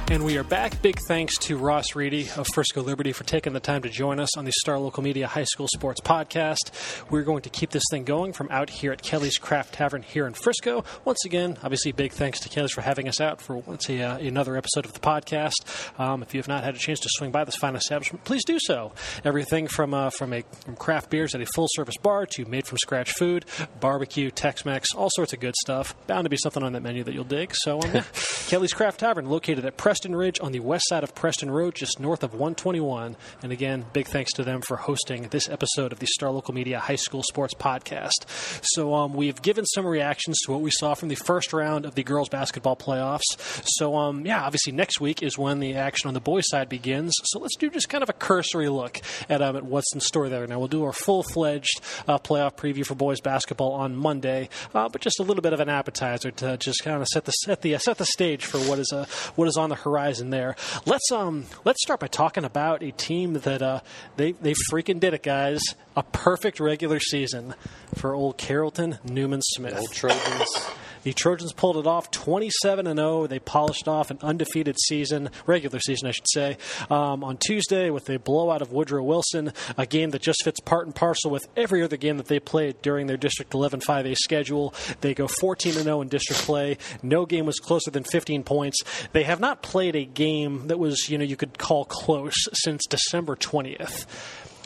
And we are back. Big thanks to Ross Reedy of Frisco Liberty for taking the time to join us on the Star Local Media High School Sports Podcast. We're going to keep this thing going from out here at Kelly's Craft Tavern here in Frisco. Once again, obviously, big thanks to Kelly's for having us out for once a, uh, another episode of the podcast. Um, if you have not had a chance to swing by this fine establishment, please do so. Everything from uh, from a from craft beers at a full service bar to made from scratch food, barbecue, Tex-Mex, all sorts of good stuff. Bound to be something on that menu that you'll dig. So, um. Kelly's Craft Tavern, located at Preston Ridge on the west side of Preston Road, just north of 121. And again, big thanks to them for hosting this episode of the Star Local Media High School Sports Podcast. So um, we've given some reactions to what we saw from the first round of the girls basketball playoffs. So um, yeah, obviously next week is when the action on the boys' side begins. So let's do just kind of a cursory look at, um, at what's in store there. Now we'll do our full-fledged uh, playoff preview for boys basketball on Monday, uh, but just a little bit of an appetizer to just kind of set the set the set the stage for what is uh, what is on the horizon there. Let's um let's start by talking about a team that uh, they they freaking did it, guys. A perfect regular season for old Carrollton Newman Smith. Old Trojans. The Trojans pulled it off 27 and 0. They polished off an undefeated season, regular season, I should say, um, on Tuesday with a blowout of Woodrow Wilson, a game that just fits part and parcel with every other game that they played during their District 11 5A schedule. They go 14 and 0 in district play. No game was closer than 15 points. They have not played a game that was, you know, you could call close since December 20th.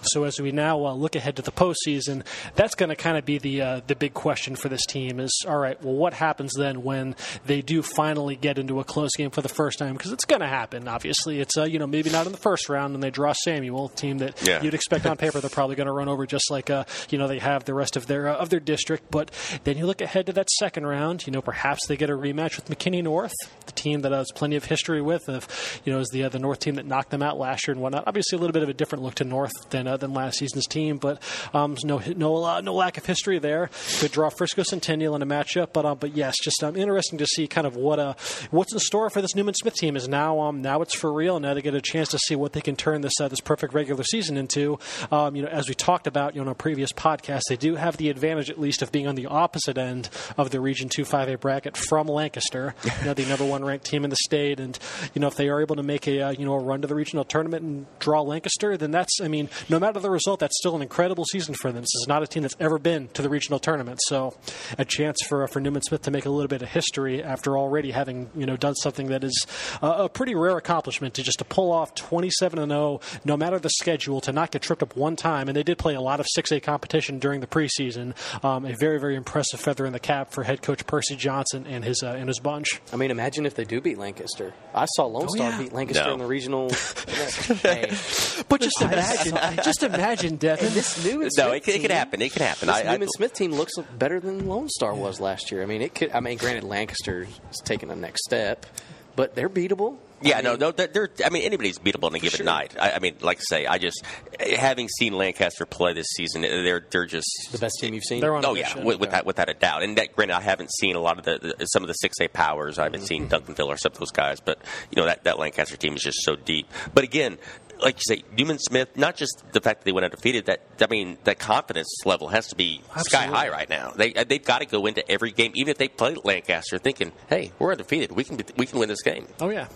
So as we now uh, look ahead to the postseason, that's going to kind of be the uh, the big question for this team. Is all right. Well, what happens then when they do finally get into a close game for the first time? Because it's going to happen. Obviously, it's uh, you know maybe not in the first round, and they draw Samuel, a team that Yeah. you'd expect on paper they're probably going to run over, just like uh, you know they have the rest of their uh, of their district. But then you look ahead to that second round. You know perhaps they get a rematch with McKinney North, the team that has plenty of history with. Of you know is the uh, the North team that knocked them out last year and whatnot. Obviously, a little bit of a different look to North than uh, than last season's team, but um, no no uh, no lack of history there. Could draw Frisco Centennial in a matchup, but um, but yes, just um, interesting to see kind of what uh what's in store for this Newman Smith team. Is now um now it's for real. Now they get a chance to see what they can turn this uh, this perfect regular season into. Um, you know, as we talked about you know, in a previous podcast, they do have the advantage at least of being on the opposite end of the Region Two Five A bracket from Lancaster, you know, the number one ranked team in the state, and you know if they are able to make a uh, you know a run to the regional tournament and draw Lancaster, then that's I mean no matter the result, that's still an incredible season for them. This is not a team that's ever been to the regional tournament, so a chance for for Newman Smith to make a little bit of history after already having you know done something that is uh, a pretty rare accomplishment to just to pull off 27 and 0, no matter the schedule, to not get tripped up one time, and they did play a lot of 6A competition during the preseason. Um, a very very impressive feather in the cap for head coach Percy Johnson and his uh, and his bunch. I mean, imagine if they do beat Lancaster. I saw Lone Oh, Star yeah. beat Lancaster No. in the regional. hey, But just imagine, just imagine, Devin. this Newman No, it, could- it could happen. It could happen. This I, I, Newman Smith team looks better than Lone Star was last year. I mean, it could. I mean, granted, Lancaster is taking the next step, but they're beatable. Yeah, I no, mean, no. They're, they're, I mean, anybody's beatable on a given Sure. night. I, I mean, like I say, I just having seen Lancaster play this season, they're they're just the best team you've seen. They're on oh, a Oh yeah, mission. with, without without a doubt. And that, granted, I haven't seen a lot of the, the some of the six A powers. I haven't seen mm-hmm. Duncanville or some of those guys, but you know that that Lancaster team is just so deep. But again. Like you say, Newman Smith. Not just the fact that they went undefeated. That I mean, that confidence level has to be sky high right now. They uh, they've got to go into every game, even if they play Lancaster, thinking, "Hey, we're undefeated. We can be, we can win this game." Oh yeah,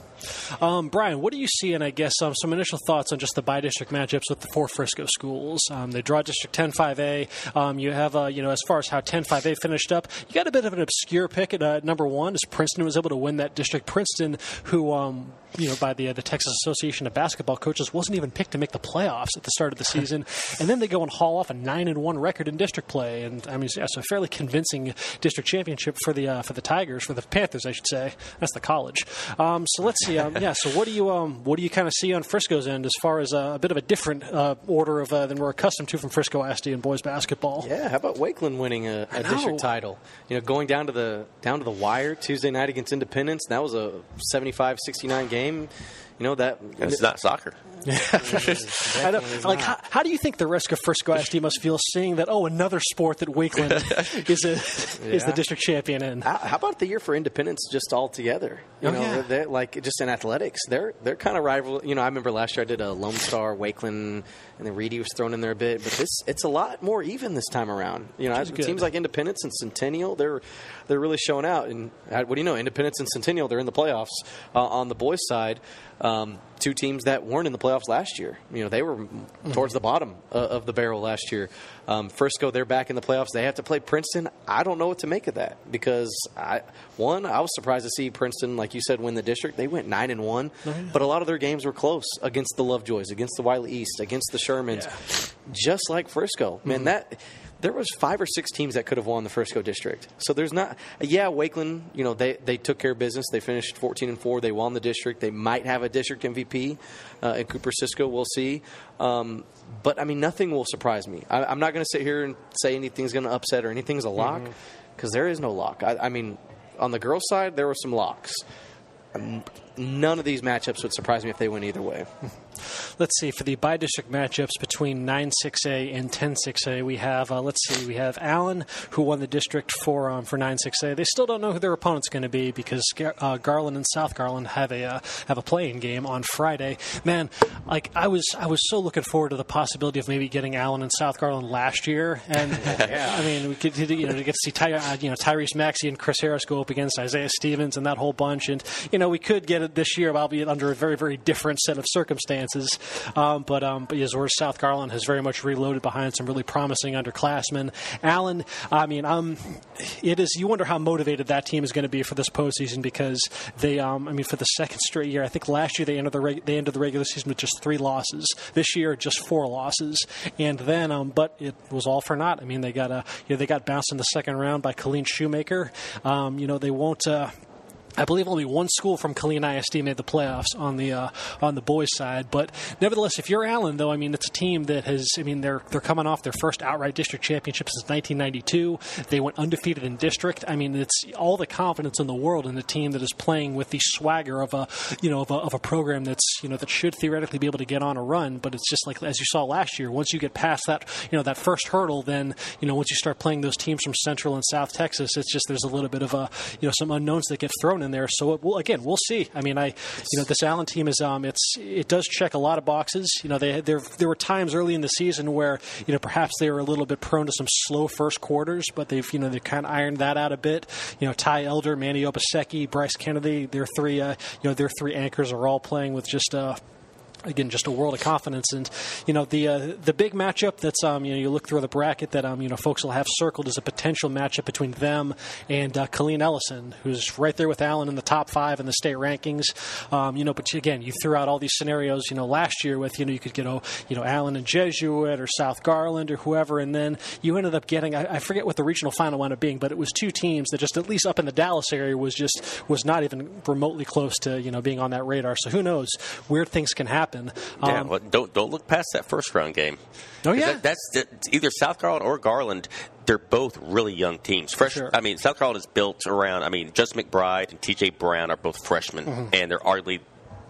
um, Brian. What do you see? And I guess um, some initial thoughts on just the bi-district matchups with the four Frisco schools. Um, they draw District 10-5A. Um, you have uh, you know as far as how 10-5A finished up, you got a bit of an obscure pick at uh, number one, as Princeton was able to win that district. Princeton, who um, you know by the uh, the Texas Association of Basketball Coaches, wasn't even picked to make the playoffs at the start of the season, and then they go and haul off a nine and one record in district play, and I mean yeah, so a fairly convincing district championship for the uh, for the Tigers, for the Panthers, I should say. That's the college. Um, so let's see. Um, yeah. So what do you um, what do you kind of see on Frisco's end as far as uh, a bit of a different uh, order of uh, than we're accustomed to from Frisco ISD and boys basketball? Yeah, how about Wakeland winning a, a district title? You know, going down to the down to the wire Tuesday night against Independence. That was a 75-69 game. You know that And it's not soccer. I know, like, how, how do you think the rest of Frisco ISD must feel seeing that? Oh, another sport that Wakeland is a, is the district champion in. How how about the year for Independence just all together? You Oh, know, yeah. they're like just in athletics, they're they're kind of rival. You know, I remember last year I did a Lone Star, Wakeland, and then Reedy was thrown in there a bit, but this it's a lot more even this time around. You know, is it seems like Independence and Centennial, they're they're really showing out. And uh, what do you know, Independence and Centennial, they're in the playoffs uh, on the boys' side. Um, two teams that weren't in the playoffs last year. You know, they were towards the bottom uh, of the barrel last year. Um, Frisco, they're back in the playoffs. They have to play Princeton. I don't know what to make of that because I, one, I was surprised to see Princeton, like you said, win the district. They went nine and one, but a lot of their games were close against the Lovejoys, against the Wylie East, against the Shermans, just like Frisco. Man, that there was five or six teams that could have won the Frisco district. So there's not. Yeah, Wakeland. You know, they they took care of business. They finished 14 and four. They won the district. They might have a district MVP uh, in Cooper Cisco. We'll see. Um, but I mean, nothing will surprise me. I, I'm not going to sit here and say anything's going to upset or anything's a lock because there is no lock. I, I mean, on the girls' side, there were some locks. Um, None of these matchups would surprise me if they went either way. Let's see for the bi-district matchups between 9-6A and 10-6A. We have uh, let's see, we have Allen who won the district for um, for 9-6A. They still don't know who their opponent's going to be because uh, Garland and South Garland have a uh, have a playing game on Friday. Man, like I was I was so looking forward to the possibility of maybe getting Allen and South Garland last year, and I mean we could you know to get to see Ty, uh, you know Tyrese Maxey and Chris Harris go up against Isaiah Stevens and that whole bunch, and you know we could get it this year, albeit under a very very different set of circumstances. Um, but um, but yes, where South Garland has very much reloaded behind some really promising underclassmen. Allen, I mean, um, it is. You wonder how motivated that team is going to be for this postseason because they, um, I mean, for the second straight year, I think last year they ended the reg- they ended the regular season with just three losses. This year, just four losses, and then, um, but it was all for naught. I mean, they got a, you know, they got bounced in the second round by Killeen Shoemaker. Um, you know, they won't. Uh, I believe only one school from Killeen ISD made the playoffs on the uh, on the boys' side, but nevertheless, if you're Allen, though, I mean it's a team that has. I mean they're they're coming off their first outright district championship since 1992. They went undefeated in district. I mean it's all the confidence in the world in a team that is playing with the swagger of a you know of a, of a program that's you know that should theoretically be able to get on a run, but it's just like as you saw last year. Once you get past that you know that first hurdle, then you know once you start playing those teams from Central and South Texas, it's just there's a little bit of a you know some unknowns that get thrown in there. So will, again, we'll see. I mean, I you know this Allen team is um it's it does check a lot of boxes. You know they there there were times early in the season where you know perhaps they were a little bit prone to some slow first quarters, but they've you know they kind of ironed that out a bit. You know Ty Elder, Manny Obaseki, Bryce Kennedy, their three uh, you know their three anchors are all playing with just uh again just a world of confidence. And you know the uh, the big matchup that's um you know you look through the bracket that um you know folks will have circled as a potential matchup between them and uh, Killeen Ellison who's right there with Allen in the top five in the state rankings. Um you know but again you threw out all these scenarios you know last year with you know you could get oh you know Allen and Jesuit or South Garland or whoever. And then you ended up getting I, I forget what the regional final wound up being but it was two teams that just at least up in the Dallas area was just was not even remotely close to you know being on that radar. So who knows weird things can happen Yeah, Um, well, don't don't look past that first round game. Oh, yeah. that- that's that's either South Garland or Garland. They're both really young teams. Fresh. Sure. I mean, South Garland is built around. I mean, Justin McBride and T.J. Brown are both freshmen, Mm-hmm. and they're arguably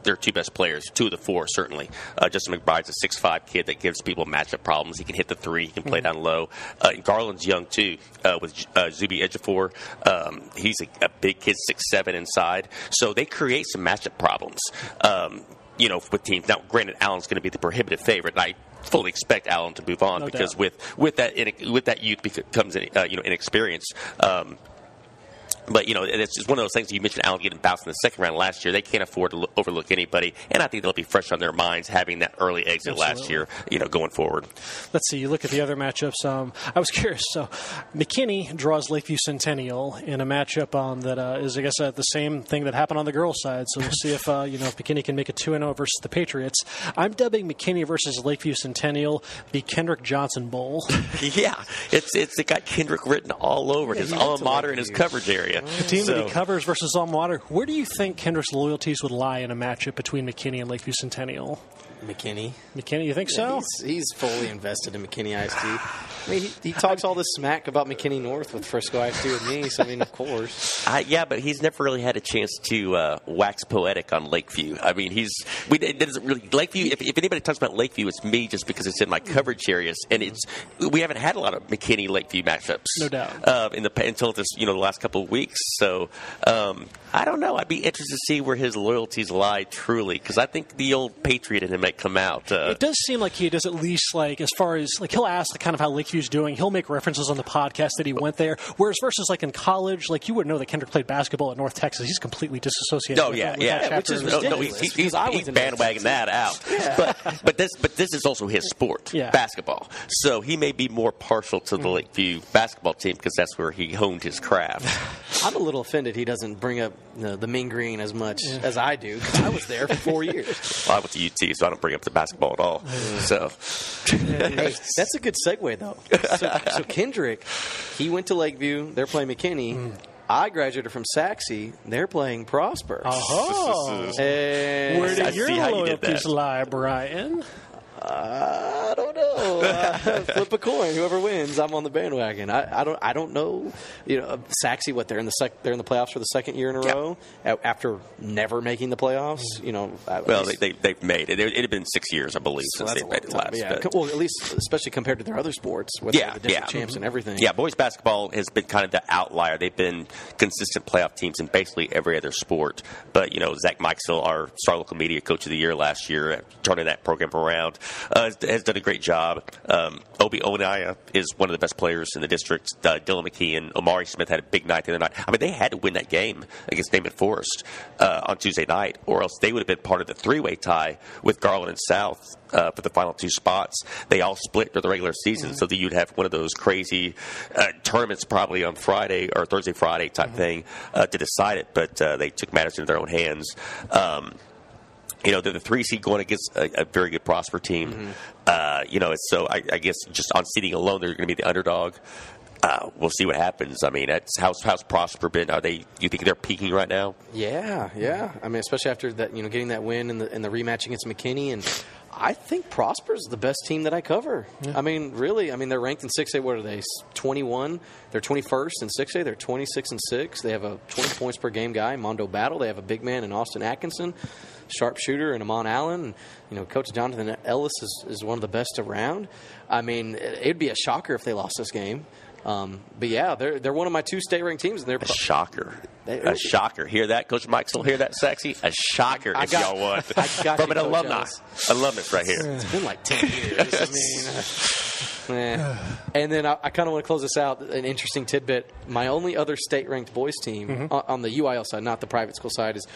their two best players, two of the four certainly. Uh, Justin McBride's a six-five kid that gives people matchup problems. He can hit the three. He can play Mm-hmm. down low. Uh, and Garland's young too, uh, with uh, Zuby Ejiofor. Um, he's a, a big kid, six seven inside. So they create some matchup problems. Um, you know, with teams. Now, granted, Allen's going to be the prohibitive favorite. And I fully expect Allen to move on No because doubt. with with that in, with that youth becomes uh, you know inexperience. Um, but you know, it's just one of those things. You mentioned Allen getting bounced in the second round last year. They can't afford to overlook anybody, and I think they'll be fresh on their minds having that early exit last year. You know, going forward. Let's see. You look at the other matchups. Um, I was curious. So, McKinney draws Lakeview Centennial in a matchup um, that uh, is, I guess, uh, the same thing that happened on the girls' side. So we'll see if uh, you know if McKinney can make a two and zero versus the Patriots. I'm dubbing McKinney versus Lakeview Centennial the Kendrick Johnson Bowl. Yeah, it's it's it got Kendrick written all over his alma mater and his coverage area. The team that he covers versus alma mater. Where do you think Kendrick's loyalties would lie in a matchup between McKinney and Lakeview Centennial? McKinney. McKinney, you think so? He's, he's fully invested in McKinney ISD. I mean, he, he talks all this smack about McKinney North with Frisco ISD with me. So I mean, of course. I, yeah, but he's never really had a chance to uh, wax poetic on Lakeview. I mean, he's we it doesn't really Lakeview. If, if anybody talks about Lakeview, it's me, just because it's in my coverage areas, and it's we haven't had a lot of McKinney Lakeview matchups, No doubt. uh, in the until this you know the last couple of weeks. So um, I don't know. I'd be interested to see where his loyalties lie truly, because I think the old patriot in him might come out. Uh, It does seem like he does at least like as far as like he'll ask the kind of how Lakeview's doing. He'll make references on the podcast that he went there. Whereas versus like in college, like you wouldn't know that Kendrick played basketball at North Texas. He's completely disassociated. No, with yeah, that, with yeah, that which is no, no, ridiculous, he's, he's, I he's went to North bandwagging that out. But but this but this is also his sport, Yeah. basketball. So he may be more partial to the Lakeview basketball team because that's where he honed his craft. I'm a little offended he doesn't bring up the, the mean green as much as I do because I was there for four years. well, I went to UT, so I don't bring up the basketball at all. So hey, that's a good segue though. So, so Kendrick, he went to Lakeview. They're playing McKinney. Mm. I graduated from Sachse. They're playing Prosper. Oh, And where I did your see how you did loyalties that. lie, Brian? I don't know. Uh, flip a coin. Whoever wins, I'm on the bandwagon. I, I don't. I don't know. You know, Sachse. What they're in the sec, They're in the playoffs for the second year in a Yeah. row a- after never making the playoffs. You know. well, they, least- they they've made it. It had been six years, I believe, so since they made it time. last. Yeah. but- Well, at least especially compared to their other sports, where Yeah, the yeah. champs and everything. Yeah, boys basketball has been kind of the outlier. They've been consistent playoff teams in basically every other sport. But you know, Zach Mikesville, our Star Local Media Coach of the Year last year, turning that program around, uh, has, has done a great job. Um, Obi Onaya is one of the best players in the district. Uh, Dylan McKee and Omari Smith had a big night the other night. I mean, they had to win that game against Naaman Forest uh, on Tuesday night, or else they would have been part of the three-way tie with Garland and South uh, for the final two spots. They all split during the regular season, so that you'd have one of those crazy uh, tournaments probably on Friday or Thursday, Friday type thing uh, to decide it. But uh, they took matters into their own hands. Um, you know, they're the three seed going against a, a very good Prosper team. Uh, you know, so I, I guess just on seeding alone, they're going to be the underdog. Uh, we'll see what happens. I mean, that's how's how's Prosper been? Are they? You think they're peaking right now? Yeah, yeah. I mean, especially after that, you know, getting that win and the in the rematch against McKinney, and I think Prosper's the best team that I cover. I mean, really. I mean, they're ranked in six A. What are they? Twenty one. They're twenty first in six A. They're twenty six and six. They have a twenty points per game guy, Mondo Battle. They have a big man in Austin Atkinson, sharpshooter, and Amon Allen. And, you know, Coach Jonathan Ellis is, is one of the best around. I mean, it- it'd be a shocker if they lost this game. Um, but yeah, they're they're one of my two state ranked teams, and they're A shocker. They- A shocker. Hear that, Coach Mike? Still hear that, sexy? A shocker I if got- y'all want. I got From an Coach alumni. Ellis. Alumnus right here. It's been like 10 years. I mean, uh. And then I, I kind of want to close this out. An interesting tidbit. My only other state ranked boys team Mm-hmm. on, on the UIL side, not the private school side, is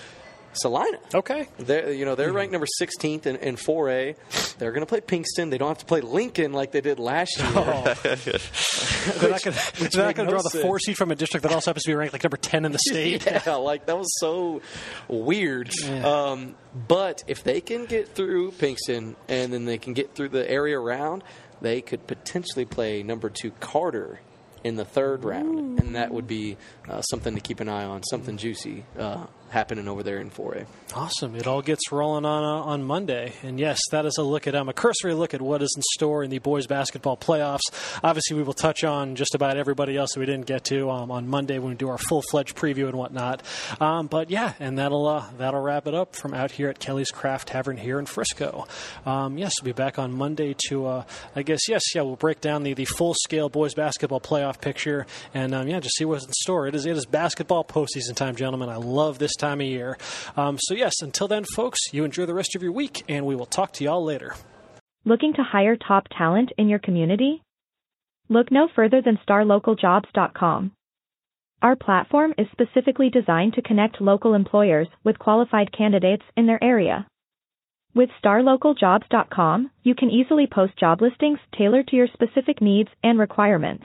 Celina. Okay. They're, you know, they're ranked number 16th in, in 4A. They're going to play Pinkston. They don't have to play Lincoln like they did last year. They're not going to made draw no the four seed from a district that also happens to be ranked like number ten in the state. yeah, like that was so weird. Um, but if they can get through Pinkston and then they can get through the area around, they could potentially play number two Carter in the third round, and that would be uh, something to keep an eye on, something juicy uh, happening over there in 4A. Awesome. It all gets rolling on uh, on Monday. And yes, that is a look at um, a cursory look at what is in store in the boys basketball playoffs. Obviously, we will touch on just about everybody else that we didn't get to um, on Monday when we do our full fledged preview and whatnot. Um, but yeah, and that'll uh, that'll wrap it up from out here at Kelly's Craft Tavern here in Frisco. Um, yes, we'll be back on Monday to uh, I guess yes, yeah, we'll break down the, the full scale boys basketball playoff picture and um, yeah, just see what's in store. It is it is basketball postseason time, gentlemen. I love this time of year. Um, so, yes, until then, folks, you enjoy the rest of your week, and we will talk to y'all later. Looking to hire top talent in your community? Look no further than starlocaljobs.com. Our platform is specifically designed to connect local employers with qualified candidates in their area. With starlocaljobs.com, you can easily post job listings tailored to your specific needs and requirements.